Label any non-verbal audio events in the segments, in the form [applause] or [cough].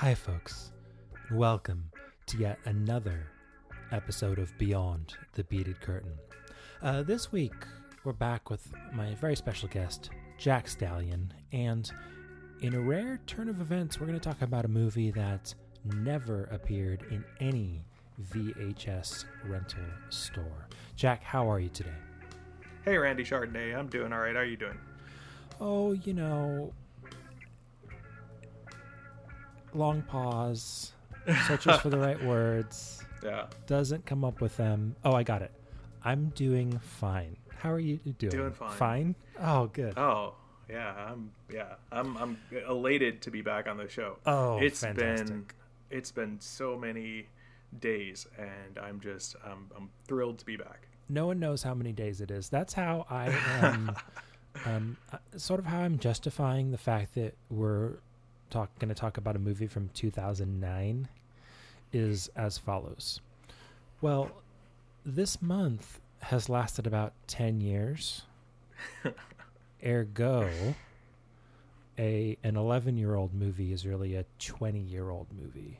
Hi, folks. Welcome to yet another episode of Beyond the Beaded Curtain. Uh, this week, we're back with my very special guest, Jack Stallion, and in a rare turn of events, we're going to talk about a movie that never appeared in any VHS rental store. Jack, how are you today? Hey, Randy Chardonnay. I'm doing all right. How are you doing? Oh, you know, long pause, [laughs] searches for the right words, Yeah. doesn't come up with them. Oh, I got it. I'm doing fine. How are you doing? Doing fine. Fine? Oh, good. Oh, yeah. I'm yeah. I'm I'm elated to be back on the show. Oh, it's fantastic. been it's been so many days, and I'm just I'm I'm thrilled to be back. no one knows how many days it is. That's how I am. [laughs] um, uh, sort of how I'm justifying the fact that we're talk going to talk about a movie from 2009 is as follows. Well, this month has lasted about 10 years. [laughs] Ergo, a an 11 year old movie is really a 20 year old movie.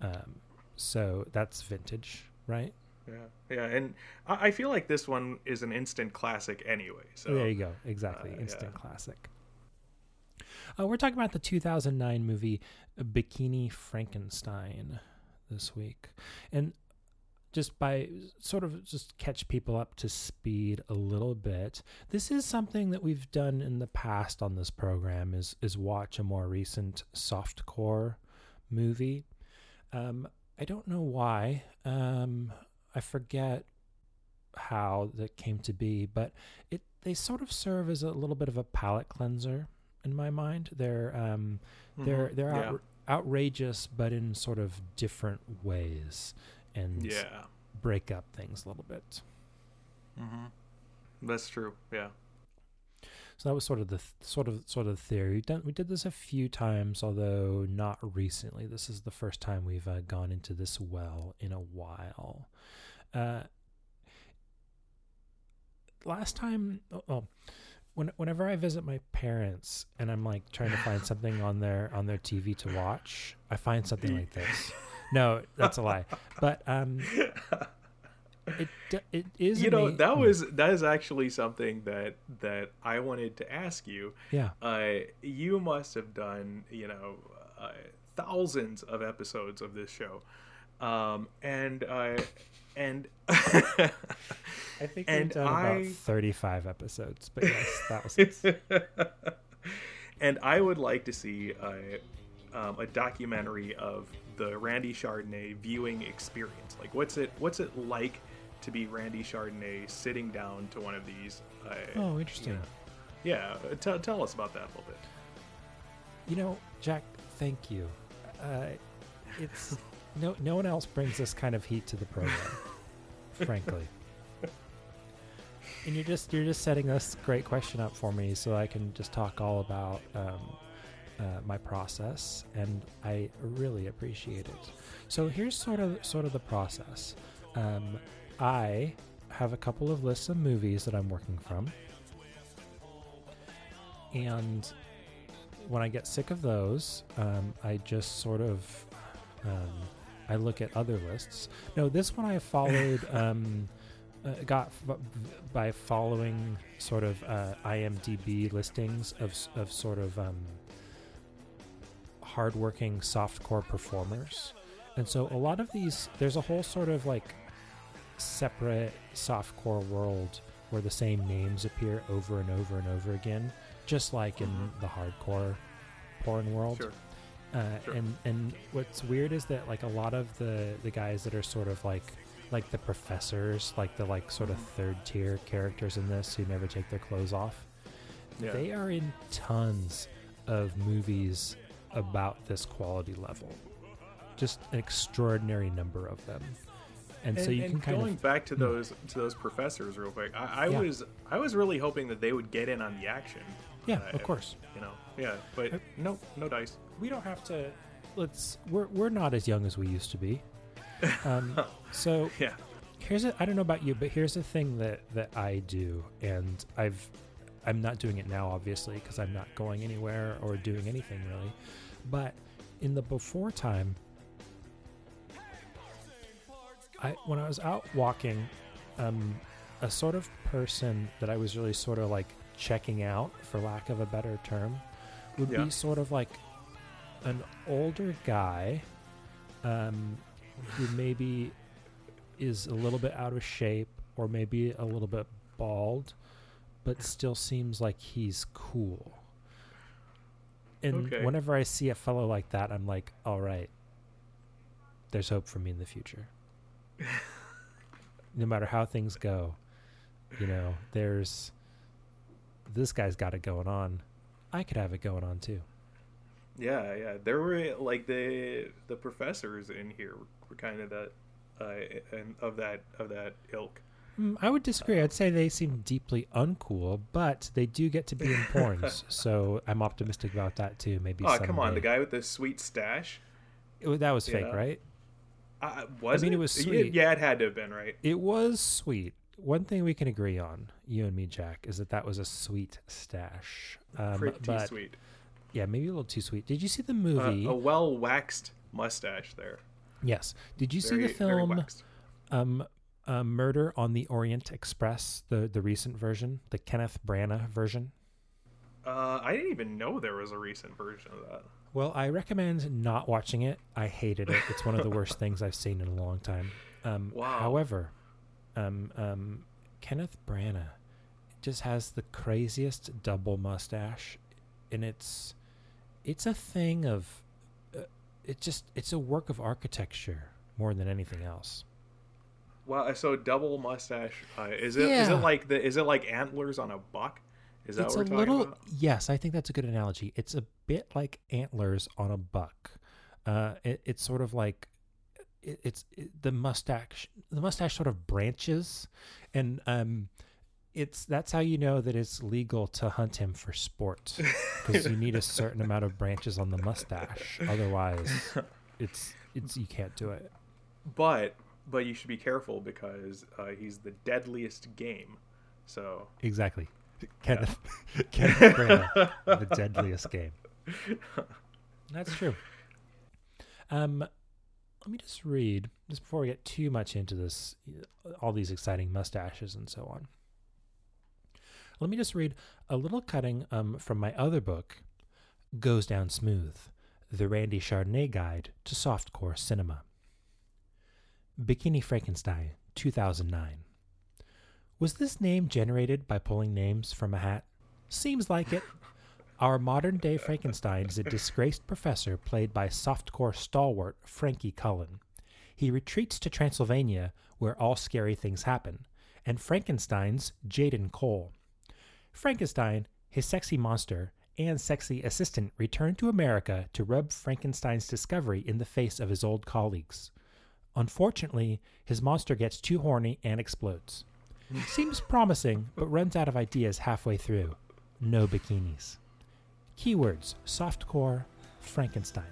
Um, so that's vintage, right? Yeah, yeah, and I, I feel like this one is an instant classic anyway. So there you go. Exactly. uh, Instant yeah. classic. Uh, we're talking about the 2009 movie Bikini Frankenstein this week. And just by sort of just catch people up to speed a little bit, this is something that we've done in the past on this program is is watch a more recent softcore movie. Um, I don't know why. Um, I forget how that came to be, but it they sort of serve as a little bit of a palate cleanser in my mind. They're um, they're Mhm. they're yeah. out, outrageous, but in sort of different ways, and yeah. break up things a little bit. hmm That's true. Yeah. So that was sort of the th- sort of sort of theory. We done we did this a few times, although not recently. This is the first time we've uh, gone into this well in a while. Uh, last time, oh, oh, when whenever I visit my parents and I'm like trying to find something on their on their TV to watch, I find something like this. No, that's a lie. But um, it it is. you know ama- that was that is actually something that that I wanted to ask you. yeah. Uh, you must have done you know uh, thousands of episodes of this show, um, and uh, and [laughs] I think And we've done I- about 35 episodes, but yes, that was it. [laughs] and I would like to see a, um, a documentary of the Randy Chardonnay viewing experience. Like, what's it what's it like to be Randy Chardonnay sitting down to one of these? Uh, Oh, interesting. Yeah, tell tell us about that a little bit. You know, Jack, thank you. Uh, it's [laughs] no no one else brings this kind of heat to the program, [laughs] frankly. And you're just you're just setting this great question up for me, so I can just talk all about um, uh, my process, and I really appreciate it. So here's sort of sort of the process. Um, I have a couple of lists of movies that I'm working from, and when I get sick of those, um, I just sort of um, I look at other lists. No, this one I followed [laughs] um, uh, got f- by following sort of uh, IMDb listings of of sort of um, hardworking softcore performers, and so a lot of these there's a whole sort of like separate softcore world where the same names appear over and over and over again, just like in Mhm. the hardcore porn world. Sure. Uh, Sure. And and what's weird is that like a lot of the the guys that are sort of like like the professors, like the like sort of Mhm. third tier characters in this who never take their clothes off, Yeah. they are in tons of movies about this quality level. Just an extraordinary number of them. And, so you and can kind going of back to Hmm. those to those professors real quick. I, I Yeah. was I was really hoping that they would get in on the action. Yeah, uh, of course. You know, yeah, but Uh, no, no dice. we don't have to let's we're we're not as young as we used to be. [laughs] Um, so Yeah, here's a I don't know about you, but here's a thing that that I do, and I've I'm not doing it now, obviously, because I'm not going anywhere or doing anything really. But in the before time, I when I was out walking, um, a sort of person that I was really sort of like checking out, for lack of a better term, would Yeah. be sort of like an older guy, um, who maybe is a little bit out of shape or maybe a little bit bald, but still seems like he's cool. And Okay. whenever I see a fellow like that, I'm like, all right, there's hope for me in the future. [laughs] no matter how things go, you know, there's this guy's got it going on. I could have it going on too. Yeah, yeah. There were like the the professors in here were kind of that uh and of that of that ilk. Mm, I would disagree. I'd say they seem deeply uncool, but they do get to be in porns, [laughs] so I'm optimistic about that too. Maybe. Oh, come on, the guy with the sweet stash. It that was fake, Yeah. right? Uh, was mean, it was Yeah, sweet. Yeah, it had to have been right. It was sweet. One thing we can agree on, you and me, Jack, is that that was a sweet stash. Um, Pretty but sweet. yeah, maybe a little too sweet. Did you see the Uh, movie? a well waxed mustache there. yes. Did you see Very, the very film um, uh, Murder on the Orient Express, the the recent version, the Kenneth Branagh version? Uh, I didn't even know there was a recent version of that. Well, I recommend not watching it. I hated it. It's one of the worst [laughs] things I've seen in a long time. Um, Wow. However, um, um, Kenneth Branagh just has the craziest double mustache, and it's it's a thing of uh, it just it's a work of architecture more than anything else. Wow, so double mustache. Uh, is it? Is Yeah. Is it like the? Is it like antlers on a buck? Is that it's what we're talking little about? yes i think that's a good analogy it's a bit like antlers on a buck uh it, it's sort of like it, it's it, the mustache the mustache sort of branches and um it's that's how you know that it's legal to hunt him for sport because you need a certain amount of branches on the mustache. Otherwise it's it's you can't do it. But but you should be careful because uh, he's the deadliest game. So exactly. Kenneth [laughs] kenneth Branagh, the deadliest game. [laughs] That's true. Um, let me just read just before we get too much into this, all these exciting mustaches and so on. Let me just read a little cutting um, from my other book, "Goes Down Smooth: The Randy Chardonnay Guide to Softcore Cinema." Bikini Frankenstein, 2009. Was this name generated by pulling names from a hat? Seems like it. [laughs] Our modern day Frankenstein is a disgraced professor played by softcore stalwart Frankie Cullen. He retreats to Transylvania, where all scary things happen, and Frankenstein's Jayden Cole. Frankenstein, his sexy monster, and sexy assistant return to America to rub Frankenstein's discovery in the face of his old colleagues. Unfortunately, his monster gets too horny and explodes. Seems promising, but runs out of ideas halfway through. No bikinis. Keywords softcore, Frankenstein.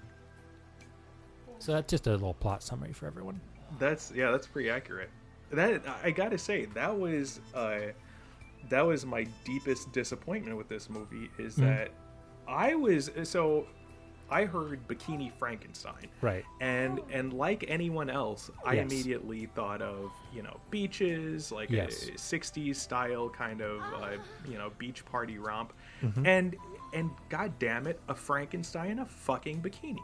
So that's just a little plot summary for everyone. that's yeah, that's pretty accurate. That I gotta say that was uh, that was my deepest disappointment with this movie is Mhm. that I was so I heard Bikini Frankenstein. Right. and and like anyone else i Yes. immediately thought of you know beaches like Yes. a 60s style kind of uh, you know beach party romp Mhm. and and god damn it a frankenstein in a fucking bikini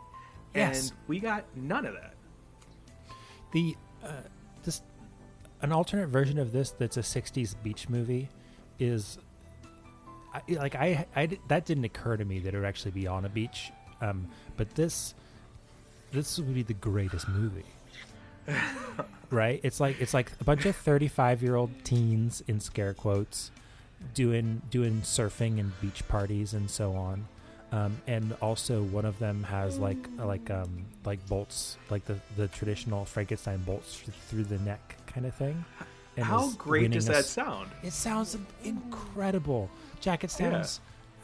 Yes. and we got none of that The uh, this an alternate version of this that's a '60s beach movie is I, like I, I that didn't occur to me that it would actually be on a beach, um, but this this would be the greatest movie. [laughs] right? It's like it's like a bunch of 35 year old teens in scare quotes doing doing surfing and beach parties and so on. Um, and also one of them has like like um like bolts like the the traditional Frankenstein bolts through the neck kind of thing. and how great does that s- sound It sounds incredible. Jack, it Yeah.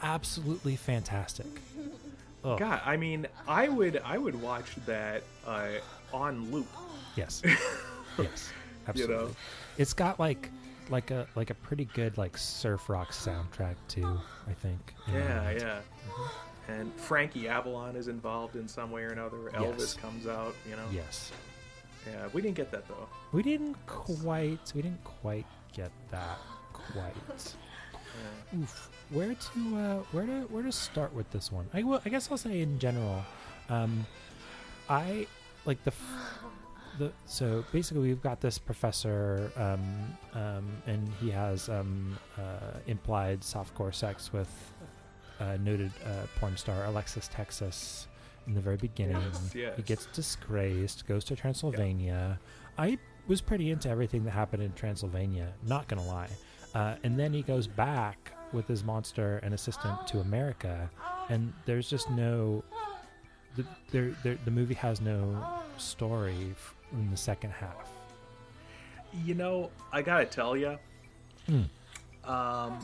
absolutely fantastic. Oh, god i mean i would i would watch that uh, on loop yes. [laughs] yes. Absolutely. It's got like like a like a pretty good like surf rock soundtrack too, I think. in yeah yeah and Frankie Avalon is involved in some way or another. Elvis Yes. comes out, you know. Yes. Yeah, we didn't get that though. We didn't quite. We didn't quite get that quite. Yeah. Oof. Where to? Uh, where to? Where to start with this one? I will. I guess I'll say in general. Um, I like the. F- the so basically we've got this professor, um, um, and he has um, uh, implied softcore sex with uh, noted uh, porn star Alexis Texas in the very beginning. Yes, He gets disgraced, goes to Transylvania. I was pretty into everything that happened in Transylvania, not gonna lie. Uh, and then he goes back with his monster and assistant to America, and there's just no. The, there, there, the movie has no story in the second half. You know, I gotta tell you, Hmm. um,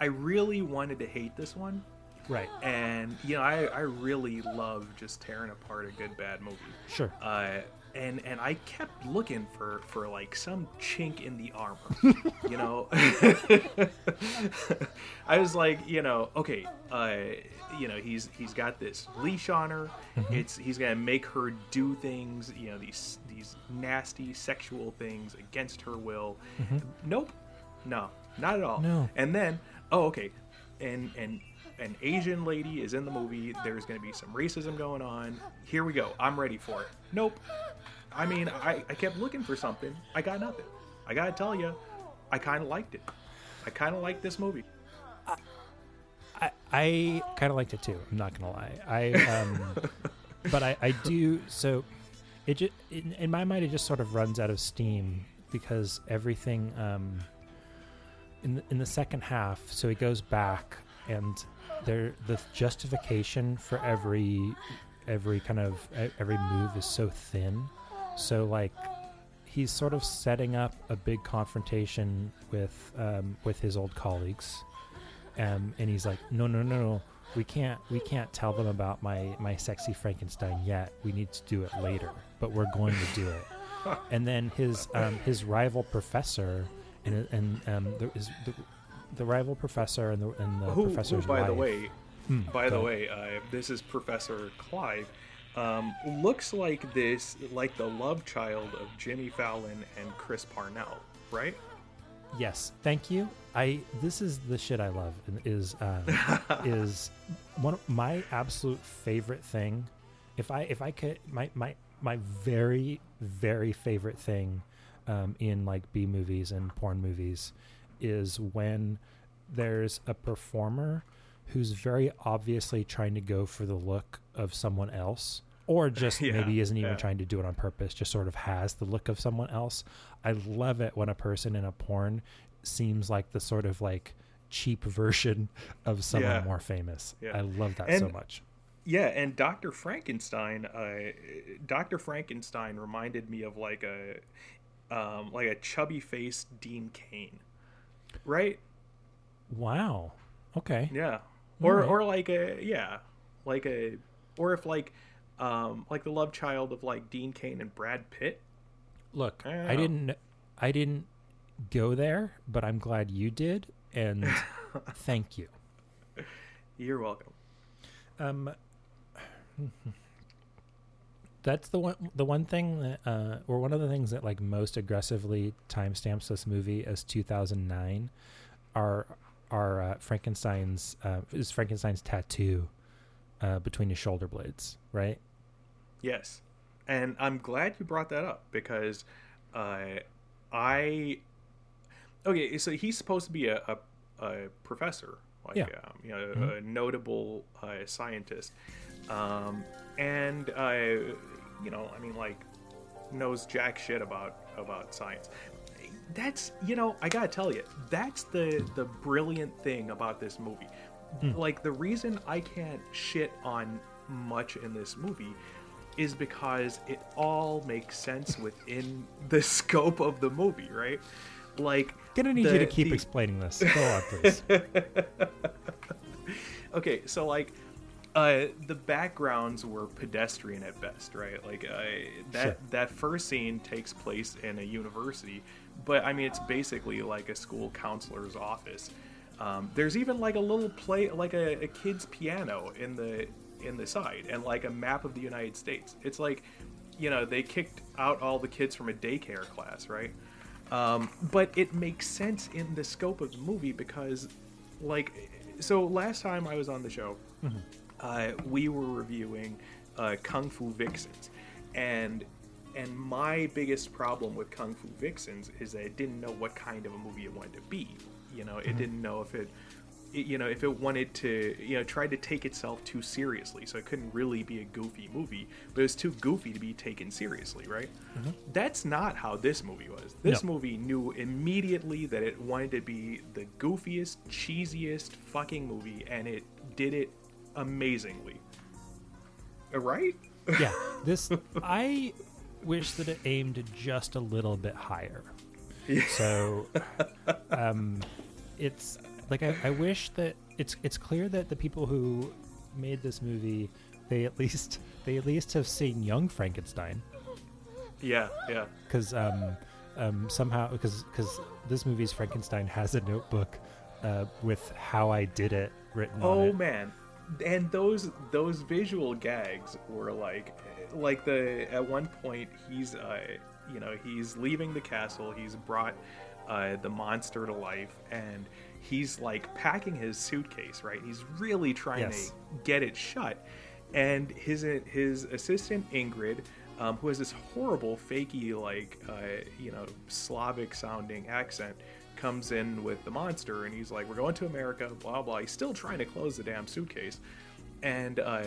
I really wanted to hate this one, Right. and you know, I, I really love just tearing apart a good bad movie. Sure. Uh, and and I kept looking for for like some chink in the armor, [laughs] you know. [laughs] I was like, you know, okay, uh, you know, he's he's got this leash on her. Mm-hmm. It's he's gonna make her do things, you know, these these nasty sexual things against her will. Nope, no, not at all. Mm-hmm. No. And then, oh, okay, and and an Asian lady is in the movie. There's going to be some racism going on. Here we go. I'm ready for it. Nope. I mean, I, I kept looking for something. I got nothing. I got to tell you, I kind of liked it. I kind of liked this movie. I, I kind of liked it too. I'm not gonna lie. I um, [laughs] but I, I do so. It just in, in my mind it just sort of runs out of steam because everything um, in the, in the second half. So he goes back and there the justification for every every kind of every move is so thin. So like he's sort of setting up a big confrontation with um, with his old colleagues um, and he's like, no, no, no, no, we can't, we can't tell them about my my sexy Frankenstein yet. We need to do it later, but we're going to do it. [laughs] and then his um, his rival professor and and um, the, is the, the rival professor and the and the Who, who, professor's by the way, Hmm, by the ahead. way, uh, this is Professor Clive. Um, looks like this, like the love child of Jimmy Fallon and Chris Parnell, right? Yes, thank you. I this is the shit I love and is um, [laughs] is one of my absolute favorite thing. If I if I could my my my very very favorite thing um, in like B movies and porn movies is when there's a performer who's very obviously trying to go for the look of someone else or [laughs] just Yeah, maybe isn't even yeah. trying to do it on purpose just sort of has the look of someone else i love it when a person in a porn seems like the sort of like cheap [laughs] version of someone Yeah. more famous i love that so much Yeah, and Dr. Frankenstein, uh, Dr. Frankenstein reminded me of like a, um, like a chubby faced Dean Cain, right? wow okay Yeah, or Alright. or like a yeah, like a, or if like, um, like the love child of like Dean Cain and Brad Pitt. look I i didn't i didn't go there but i'm glad you did and [laughs] thank you You're welcome. Um, [laughs] that's the one. The one thing that, uh, or one of the things that like most aggressively timestamps this movie as 2009, are are uh, Frankenstein's uh, is Frankenstein's tattoo uh, between his shoulder blades, right? Yes, and I'm glad you brought that up because uh, I okay. So he's supposed to be a, a, a professor, like Yeah. um, you know, Mhm. a notable uh, scientist, um, and uh, you know, I mean, like knows jack shit about about science. That's you know, I gotta tell you, that's the the brilliant thing about this movie. Hmm. Like the reason I can't shit on much in this movie is because it all makes sense [laughs] within the scope of the movie, right? Like Gonna need you to keep the- explaining this. Go on, please. [laughs] okay, so like uh, the backgrounds were pedestrian at best, right? Like uh, that Sure. that first scene takes place in a university, but I mean it's basically like a school counselor's office. Um, there's even like a little play, like a, a kid's piano in the in the side, and like a map of the United States. It's like, you know, they kicked out all the kids from a daycare class, right? Um, but it makes sense in the scope of the movie because, like, so last time I was on the show, uh, we were reviewing uh, Kung Fu Vixens, and and my biggest problem with Kung Fu Vixens is that it didn't know what kind of a movie it wanted to be. You know, it didn't know if it, it, you know, if it wanted to, you know, tried to take itself too seriously. So it couldn't really be a goofy movie, but it was too goofy to be taken seriously, right? That's not how this movie was. This No. movie knew immediately that it wanted to be the goofiest, cheesiest fucking movie, and it did it amazingly. Uh, Right? yeah [laughs] this i wish that it aimed just a little bit higher Yeah. so um it's like I, I wish that it's it's clear that the people who made this movie they at least they at least have seen young frankenstein Yeah, yeah. because um, um, somehow because because this movie's Frankenstein has a notebook uh, with how I did it written on Oh man, and those those visual gags were like, like the at one point he's uh you know he's leaving the castle. He's brought uh, the monster to life, and he's like packing his suitcase. Right, he's really trying Yes. to get it shut, and his his assistant Ingrid. Um, who has this horrible, fakey, like, uh, you know, Slavic sounding accent, comes in with the monster and he's like, "We're going to America." Blah blah. He's still trying to close the damn suitcase, and uh,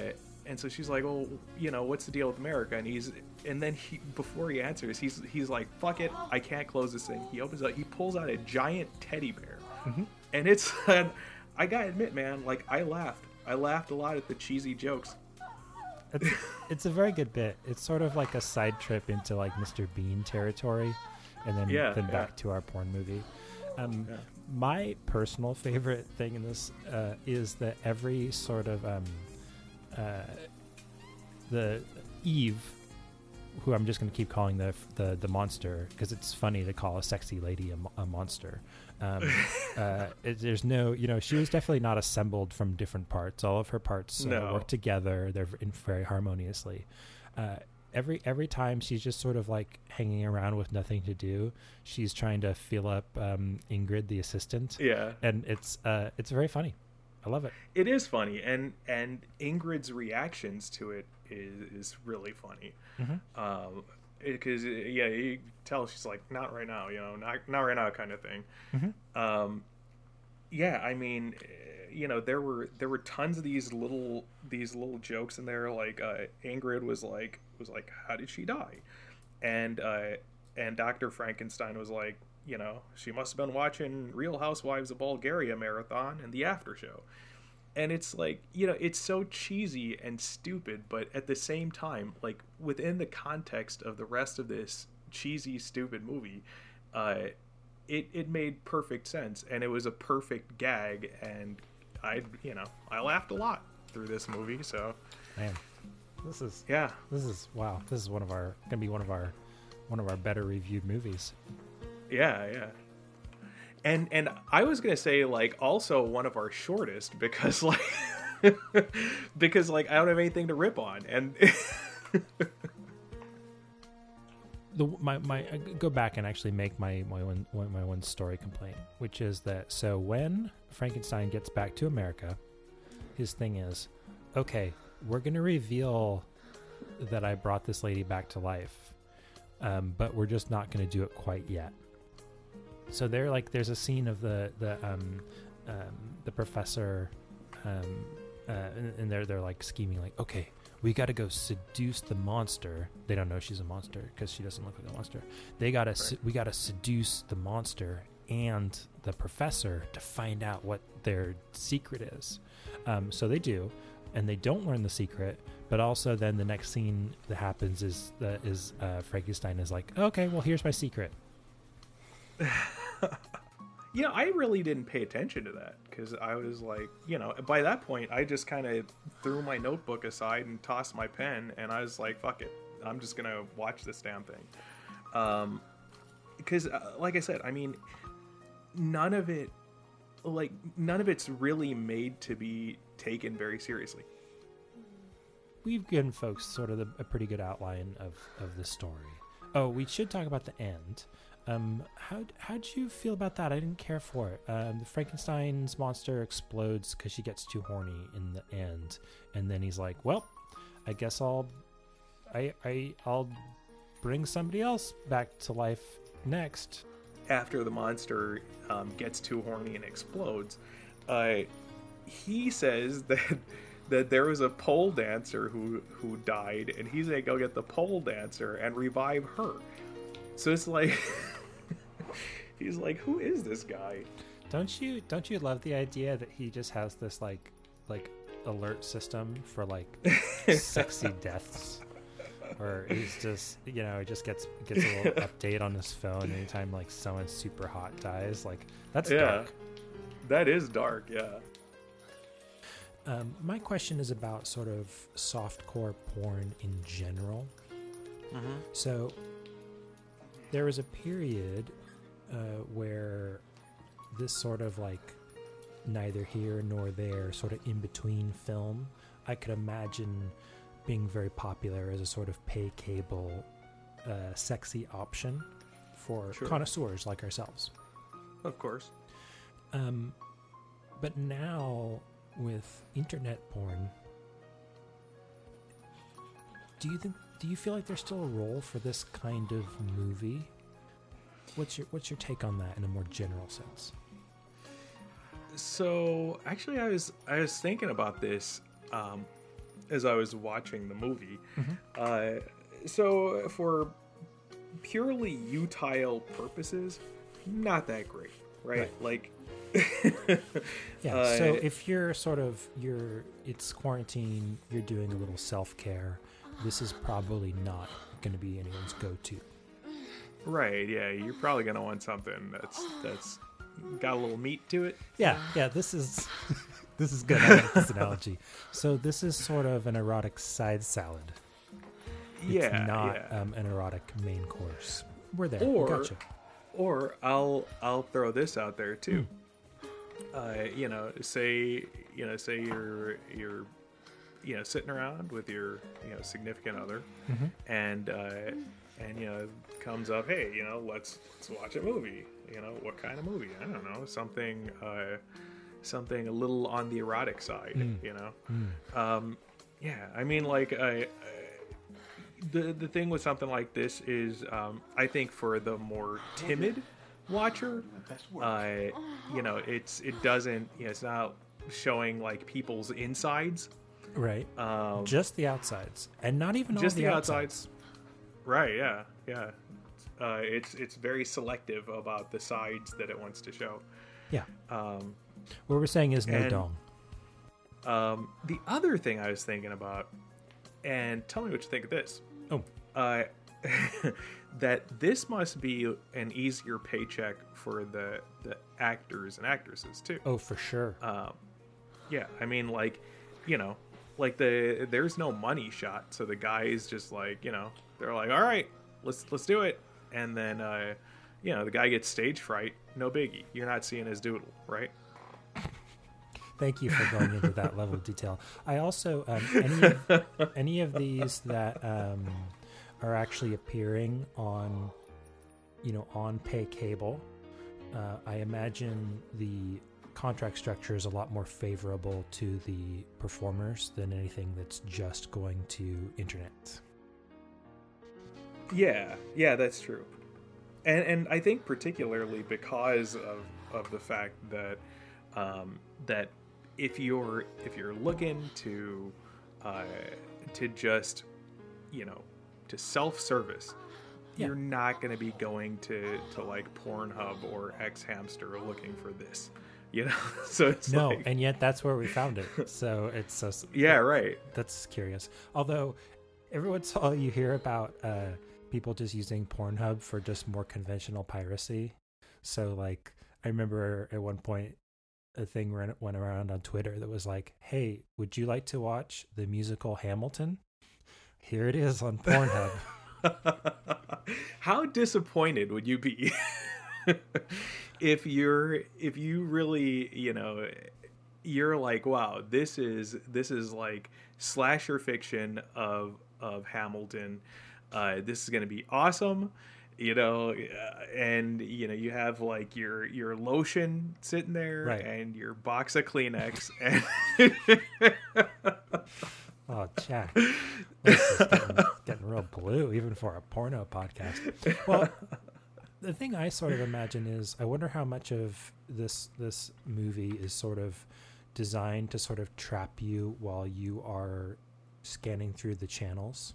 and so she's like, "Oh, you know, what's the deal with America?" And he's and then he before he answers, he's he's like, "Fuck it, I can't close this thing." He opens up, he pulls out a giant teddy bear, and it's [laughs] I gotta admit, man, like I laughed. I laughed a lot at the cheesy jokes. It's, it's a very good bit. It's sort of like a side trip into like Mr. Bean territory, and then Yeah, then yeah. back to our porn movie. Um, Yeah. My personal favorite thing in this uh, is that every sort of um, uh, the Eve, who I'm just going to keep calling the the the monster because it's funny to call a sexy lady a, a monster. Um, [laughs] uh, it, there's no, you know, she was definitely not assembled from different parts. All of her parts uh, No. work together. They're in very harmoniously. Uh, every every time she's just sort of like hanging around with nothing to do. She's trying to feel up um, Ingrid, the assistant, Yeah, and it's uh, it's very funny. I love it. it is funny, and and Ingrid's reactions to it is is really funny. Mhm. Um, because yeah, you tell she's like, not right now, you know, not not right now, kind of thing. Mhm. Um, yeah, I mean, eh, you know, there were there were tons of these little these little jokes in there. Like uh, Ingrid was like was like, how did she die? And uh, and Doctor Frankenstein was like, you know, she must have been watching Real Housewives of Bulgaria marathon and the after show. And it's like, you know, it's so cheesy and stupid, but at the same time, like within the context of the rest of this cheesy, stupid movie, uh, it it made perfect sense and it was a perfect gag and I you know I laughed a lot through this movie so Man, this is yeah this is wow. This is one of our gonna be one of our one of our better reviewed movies. yeah yeah and and I was gonna say like also one of our shortest because [laughs] like because like I don't have anything to rip on and [laughs] the my my I go back and actually make my my one one- my one story complaint, which is that so when Frankenstein gets back to America, his thing is, okay, we're gonna reveal that I brought this lady back to life, um, but we're just not gonna do it quite yet. So there, like, there's a scene of the the um, um, the professor, um, uh, and, and they're they're like scheming, like, okay, we got to go seduce the monster. They don't know she's a monster because she doesn't look like a monster. They got to Right. we got to seduce the monster and the professor to find out what their secret is. Um, so they do, and they don't learn the secret. But also, then the next scene that happens is that is uh, Frankenstein is like, okay, well, here's my secret. [laughs] you know I really didn't pay attention to that because I was like you know by that point I just kind of threw my notebook aside and tossed my pen and I was like fuck it I'm just gonna watch this damn thing um because uh, like I said I mean none of it like none of it's really made to be taken very seriously. We've given folks sort of the, a pretty good outline of of the story. Oh, we should talk about the end. Um, how how'd you feel about that? I didn't care for it. Um, the Frankenstein's monster explodes because she gets too horny in the end, and then he's like, "Well, I guess I'll, I I I'll bring somebody else back to life next." After the monster um, gets too horny and explodes, uh, he says [laughs] that that there was a pole dancer who who died, and he's gonna go get the pole dancer and revive her. So it's like [laughs] he's like, who is this guy? Don't you don't you love the idea that he just has this like like alert system for like sexy [laughs] deaths? Or he's just you know, he just gets gets a little update on his phone anytime like someone super hot dies. Like that's Yeah. dark. That is dark, yeah. Um, my question is about sort of softcore porn in general. So there was a period uh, where this sort of like neither here nor there, sort of in between film, I could imagine being very popular as a sort of pay cable, uh, sexy option for Sure. connoisseurs like ourselves. Of course. Um, but now with internet porn, do you think? Do you feel like there's still a role for this kind of movie? What's your What's your take on that in a more general sense? So actually, I was I was thinking about this um, as I was watching the movie. Uh, so for purely utile purposes, not that great, right? Like, [laughs] Yeah. so Uh, if you're sort of you're it's quarantine, you're doing a little self care. This is probably not going to be anyone's go to. right? Yeah, you're probably gonna want something that's that's got a little meat to it. Yeah, yeah. This is [laughs] this is good. I like this analogy. So this is sort of an erotic side salad. It's yeah, not yeah. um, an erotic main course. We're there. Or- gotcha. Or I'll I'll throw this out there too. Hmm. Uh, you know, say you know, say you're you're you know sitting around with your you know significant other, Mm-hmm. and uh, and you know comes up, hey, you know, let's let's watch a movie. You know, what kind of movie? I don't know, something uh, something a little on the erotic side. Mm. You know, um, yeah. I mean, like I. the the thing with something like this is um, I think for the more timid watcher, uh, you know, it's it doesn't you know, it's not showing like people's insides. Right. Um, Just the outsides, and not even just all the the, outsides. Right? Yeah, yeah. Uh, it's it's very selective about the sides that it wants to show. Yeah. Um, What we're saying is no and- dong. Um, the other thing I was thinking about, and tell me what you think of this. Oh. Uh, that this must be an easier paycheck for the the actors and actresses too. Oh, for sure. Um, yeah, I mean, like, you know, like the there's no money shot, so the guys just like, you know, they're like, all right, let's let's do it, and then, uh, you know, the guy gets stage fright, no biggie, you're not seeing his doodle, right? Thank you for going into that level of detail. I also um, any of, [laughs] any of these that um, are actually appearing on, you know, on pay cable. Uh, I imagine the contract structure is a lot more favorable to the performers than anything that's just going to internet. Yeah, yeah, that's true. And and I think particularly because of of the fact that um, that if you're if you're looking to uh, to just you know to self service, Yeah. you're not going to be going to to like Pornhub or xHamster looking for this. You know, [laughs] so it's No, like, and yet that's where we found it. So it's so [laughs] yeah, right. That's curious. Although every once in a while you hear about uh, people just using Pornhub for just more conventional piracy. So like I remember at one point a thing ran, went around on Twitter that was like, "Hey, would you like to watch the musical Hamilton? Here it is on Pornhub." [laughs] How disappointed would you be [laughs] if you're if you really you know you're like wow this is this is like slasher fiction of of hamilton uh, this is going to be awesome you know uh, and you know you have like your your lotion sitting there Right. and your box of kleenex [laughs] and Oh, Jack. This is getting, getting real blue, even for a porno podcast. Well, the thing I sort of imagine is I wonder how much of this this movie is sort of designed to sort of trap you while you are scanning through the channels.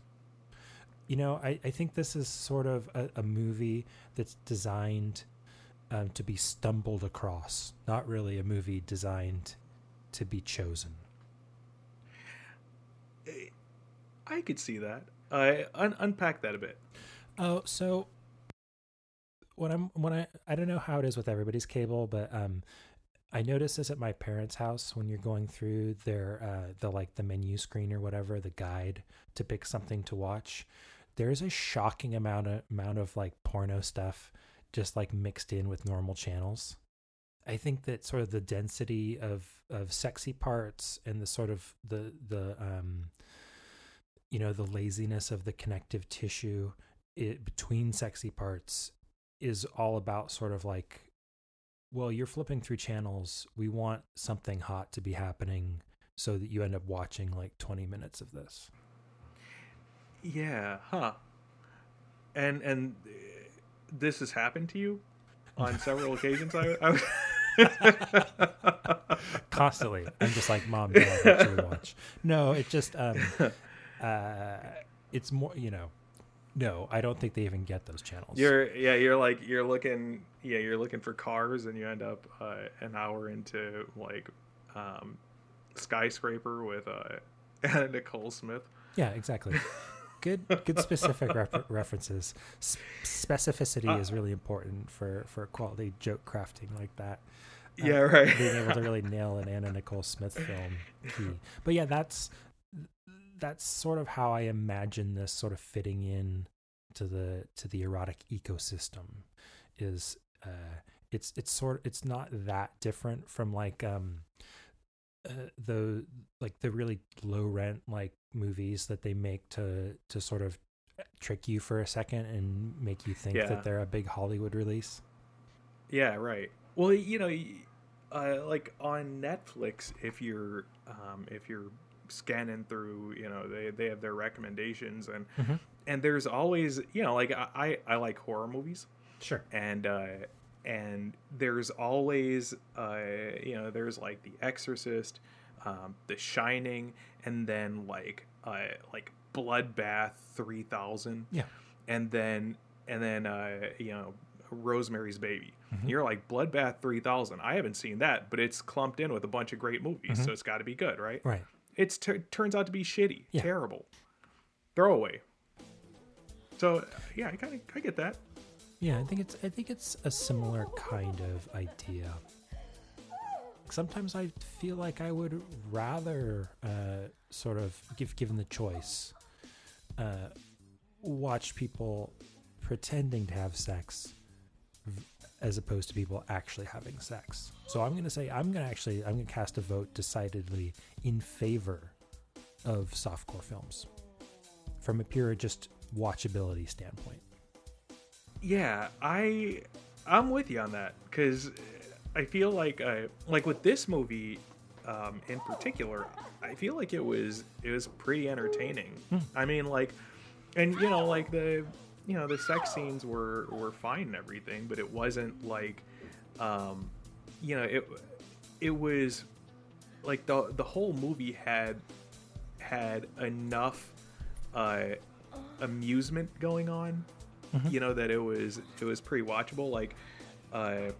You know, I, I think this is sort of a, a movie that's designed um, to be stumbled across, not really a movie designed to be chosen. I could see that uh, un- unpack that a bit Oh, so when I'm when I I don't know how it is with everybody's cable, but um I noticed this at my parents' house when you're going through their uh the like the menu screen or whatever, the guide to pick something to watch. There's a shocking amount of amount of like porno stuff just like mixed in with normal channels. I think that sort of the density of of sexy parts and the sort of the the um you know the laziness of the connective tissue it, between sexy parts is all about sort of like well you're flipping through channels we want something hot to be happening so that you end up watching like 20 minutes of this Yeah, huh. And and uh, this has happened to you on several occasions. I, I [laughs] constantly i'm just like mom do i actually watch no it just um uh it's more you know no i don't think they even get those channels. You're yeah, you're like you're looking yeah, you're looking for cars, and you end up uh, an hour into like um, skyscraper with uh, Anna [laughs] Nicole Smith. yeah exactly. [laughs] Good good specific refer- references. S- specificity Uh, is really important for for quality joke crafting like that. Uh, Yeah, right. being able to really [laughs] nail an anna nicole smith film key. But yeah that's that's sort of how i imagine this sort of fitting in to the to the erotic ecosystem is uh it's it's sort it's not that different from like um uh, the like the really low rent like movies that they make to to sort of trick you for a second and make you think Yeah. that they're a big Hollywood release. Yeah, right. Well, you know, uh, like on Netflix, if you're um, if you're scanning through, you know, they they have their recommendations and Mhm. and there's always, you know, like I I, I like horror movies Sure. and uh, and there's always uh, you know there's like The Exorcist, um, The Shining, and then like uh, like Bloodbath three thousand Yeah. and then and then uh, you know Rosemary's Baby. Mhm. You're like Bloodbath 3000. I haven't seen that, but it's clumped in with a bunch of great movies, Mhm. so it's got to be good, right? Right. It's tur turns out to be shitty, Yeah. terrible, throwaway. So yeah, I kind of I get that. Yeah, I think it's I think it's a similar kind of idea. Sometimes I feel like I would rather uh, sort of give given the choice, uh, watch people pretending to have sex as opposed to people actually having sex. So I'm going to say I'm going to actually I'm going to cast a vote decidedly in favor of softcore films from a pure just watchability standpoint. Yeah, I I'm with you on that because I feel like I like with this movie um, in particular, I feel like it was it was pretty entertaining. I mean, like, and you know, like the you know the sex scenes were were fine and everything, but it wasn't like, um, you know, it it was like the the whole movie had had enough uh, amusement going on you know that it was it was pretty watchable. Like uh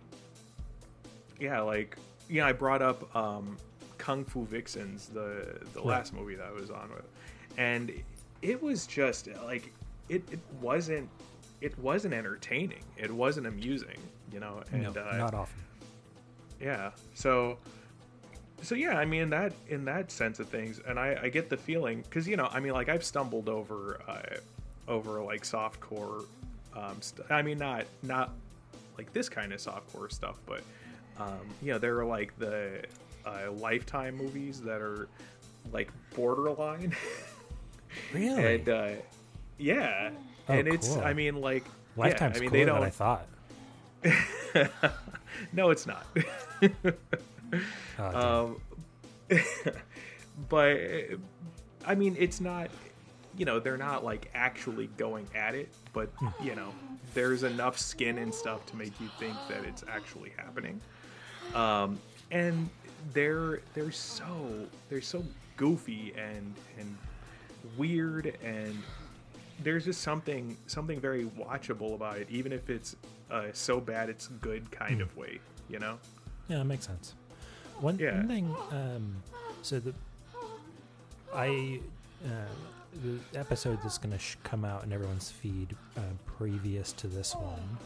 yeah like yeah i brought up um kung fu vixens the the Right. last movie that i was on with. And it was just like it, it wasn't it wasn't entertaining it wasn't amusing you know and no, uh, not often. yeah so so yeah i mean that in that sense of things and i i get the feeling because you know i mean like i've stumbled over uh over like softcore um st- i mean not not like this kind of softcore stuff, but um, you know, there are like the uh, Lifetime movies that are like borderline. [laughs] Really? and uh, yeah, Oh, and it's cool. I mean like Lifetime's yeah, I mean cooler they than don't. I thought. [laughs] no, it's not. [laughs] Oh, um, [laughs] but I mean, it's not. You know, they're not like actually going at it, but you know, there's enough skin and stuff to make you think that it's actually happening. Um, and they're they're so they're so goofy and and weird and there's just something something very watchable about it, even if it's uh, so bad it's good kind of way. You know? Yeah, that makes sense. One, Yeah. one thing, um, so the I uh, the episode that's going to sh- come out in everyone's feed uh, previous to this one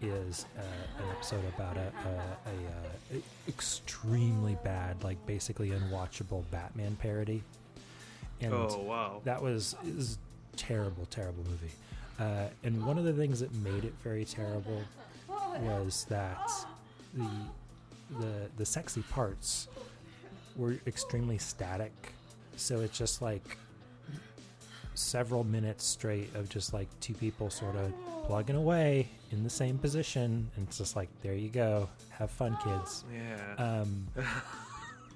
is uh, an episode about a, a, a, uh extremely bad, like basically unwatchable Batman parody. And oh wow. that was is terrible, terrible movie. Uh, and one of the things that made it very terrible was that the the the sexy parts were extremely static. So it's just like several minutes straight of just like two people sort of plugging away in the same position, and it's just like there you go, have fun, kids. yeah. Um,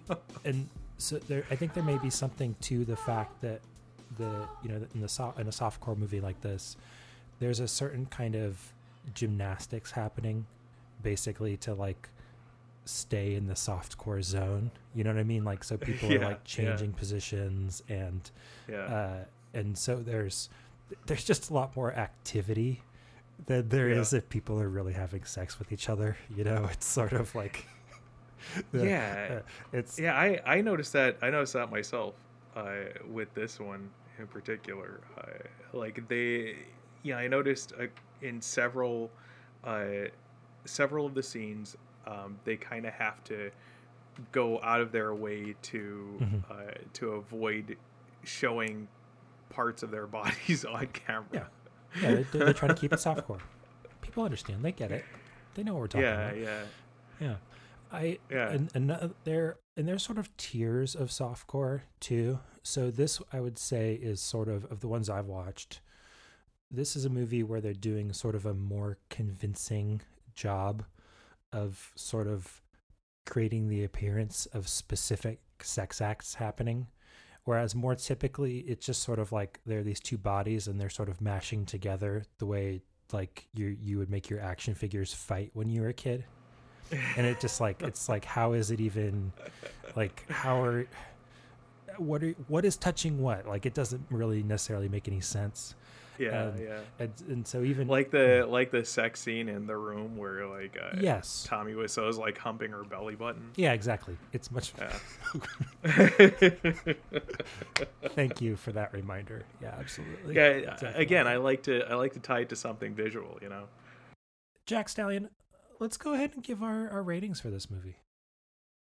[laughs] and so there, I think there may be something to the fact that the you know in the so, in a softcore movie like this, there's a certain kind of gymnastics happening, basically to like stay in the softcore zone. You know what I mean? Like so [laughs] people are Yeah, like yeah. changing positions and yeah. uh, and so there's there's just a lot more activity than there is Yeah. if people are really having sex with each other. You know, it's sort of like [laughs] the- yeah. uh, it's Yeah, I, I noticed that. I noticed that myself uh, with this one in particular. Uh, like they, yeah, I noticed uh, in several, uh, several of the scenes, um, they kind of have to go out of their way to Mhm. uh, to avoid showing parts of their [laughs] bodies on camera. Yeah. yeah they're, they're trying to keep it softcore. People understand. They get it. They know what we're talking yeah, about. yeah, Yeah. I Yeah. and, and uh, there and there's sort of tiers of softcore too. So this I would say is sort of of the ones I've watched. This is a movie where they're doing sort of a more convincing job of sort of creating the appearance of specific sex acts happening. Whereas more typically it's just sort of like there are these two bodies and they're sort of mashing together the way like you you would make your action figures fight when you were a kid and it just like it's like how is it even like how are what are what is touching what like it doesn't really necessarily make any sense yeah, Um, yeah. and, and so even Like the like the sex scene in the room where like uh, yes Tommy Wiseau's like humping her belly button. yeah exactly it's much Yeah. [laughs] thank you for that reminder yeah absolutely yeah. Definitely. Again, I like to I like to tie it to something visual. You know. jack stallion let's go ahead and give our, our ratings for this movie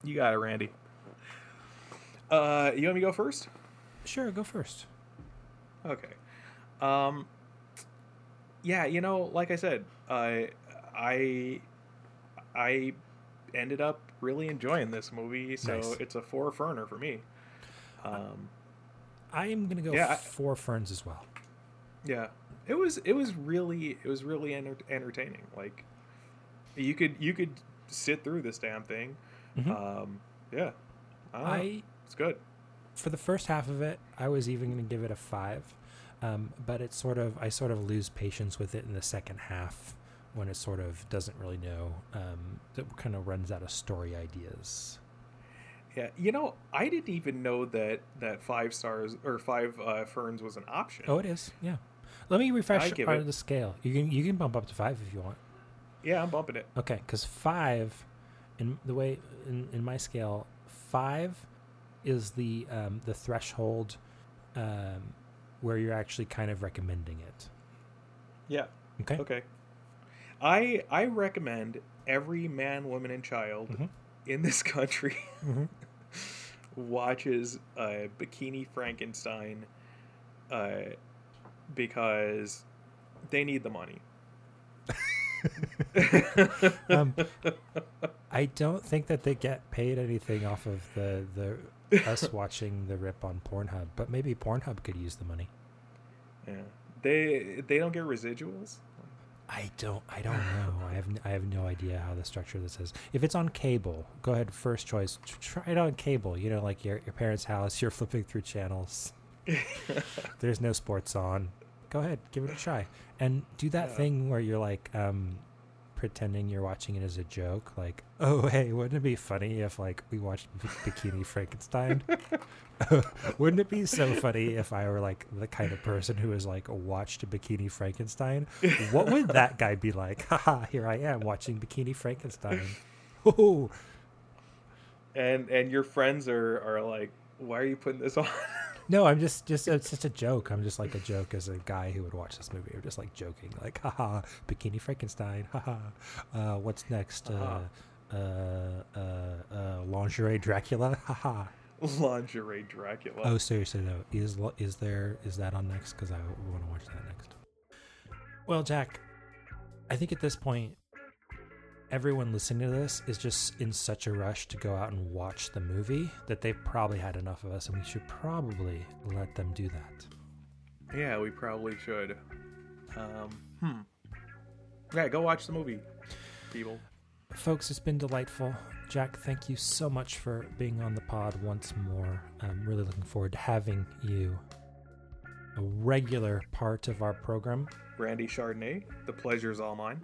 You got it, Randy. Uh, you want me to go first? sure go first Okay. Um. Yeah, you know, like I said, I I I ended up really enjoying this movie, so Nice. it's a four ferner for me. Um. i am gonna go Yeah, I- four ferns as well Yeah, it was it was really it was really enter- entertaining. Like you could you could sit through this damn thing. Mhm. Um, yeah, I, i it's good. for the first half of it, I was even going to give it a five, um, but it's sort of I sort of lose patience with it in the second half when it sort of doesn't really know um, that kind of runs out of story ideas. Yeah, you know, I didn't even know that that five stars or five uh, ferns was an option. Oh, it is, yeah. Let me refresh I'd give the scale. You can you can bump up to five if you want. Yeah, I'm bumping it. Okay, because five, in the way in, in my scale, five is the um, the threshold um, where you're actually kind of recommending it. Yeah. Okay. Okay. I I recommend every man, woman, and child Mhm. in this country [laughs] Mhm. watches uh, Bikini Frankenstein uh, because they need the money. [laughs] um, [laughs] I don't think that they get paid anything off of the the us [laughs] watching the rip on Pornhub, but maybe Pornhub could use the money. Yeah, they they don't get residuals. I don't. I don't know. I have. I have no idea how the structure of this is. If it's on cable, go ahead. First choice. Try it on cable. You know, like your your parents' house. [laughs] You're flipping through channels. [laughs] There's no sports on. Go ahead, give it a try, and do that Yeah. thing where you're like, um, pretending you're watching it as a joke. Like, oh [laughs] hey, wouldn't it be funny if like we watched Bikini Frankenstein? [laughs] [laughs] wouldn't it be so funny if I were like the kind of person who has like watched Bikini Frankenstein? What would that guy be like? Haha, here I am watching Bikini Frankenstein. Ooh. And and your friends are are like, why are you putting this on? No, I'm just just it's just a joke. I'm just like a joke as a guy who would watch this movie. I'm just like joking, like haha, Bikini Frankenstein, haha. Uh, what's next? Uh, uh, uh, uh, lingerie Dracula, haha. Lingerie Dracula. Oh, seriously though, is is there is that on next? Because I want to watch that next. Well, Jack, I think at this point, everyone listening to this is just in such a rush to go out and watch the movie that they've probably had enough of us, and we should probably let them do that. Yeah, we probably should. Um, hmm. Yeah, go watch the movie, people. Folks, it's been delightful. Jack, thank you so much for being on the pod once more. I'm really looking forward to having you a regular part of our program. Randy Chardonnay, the pleasure's all mine.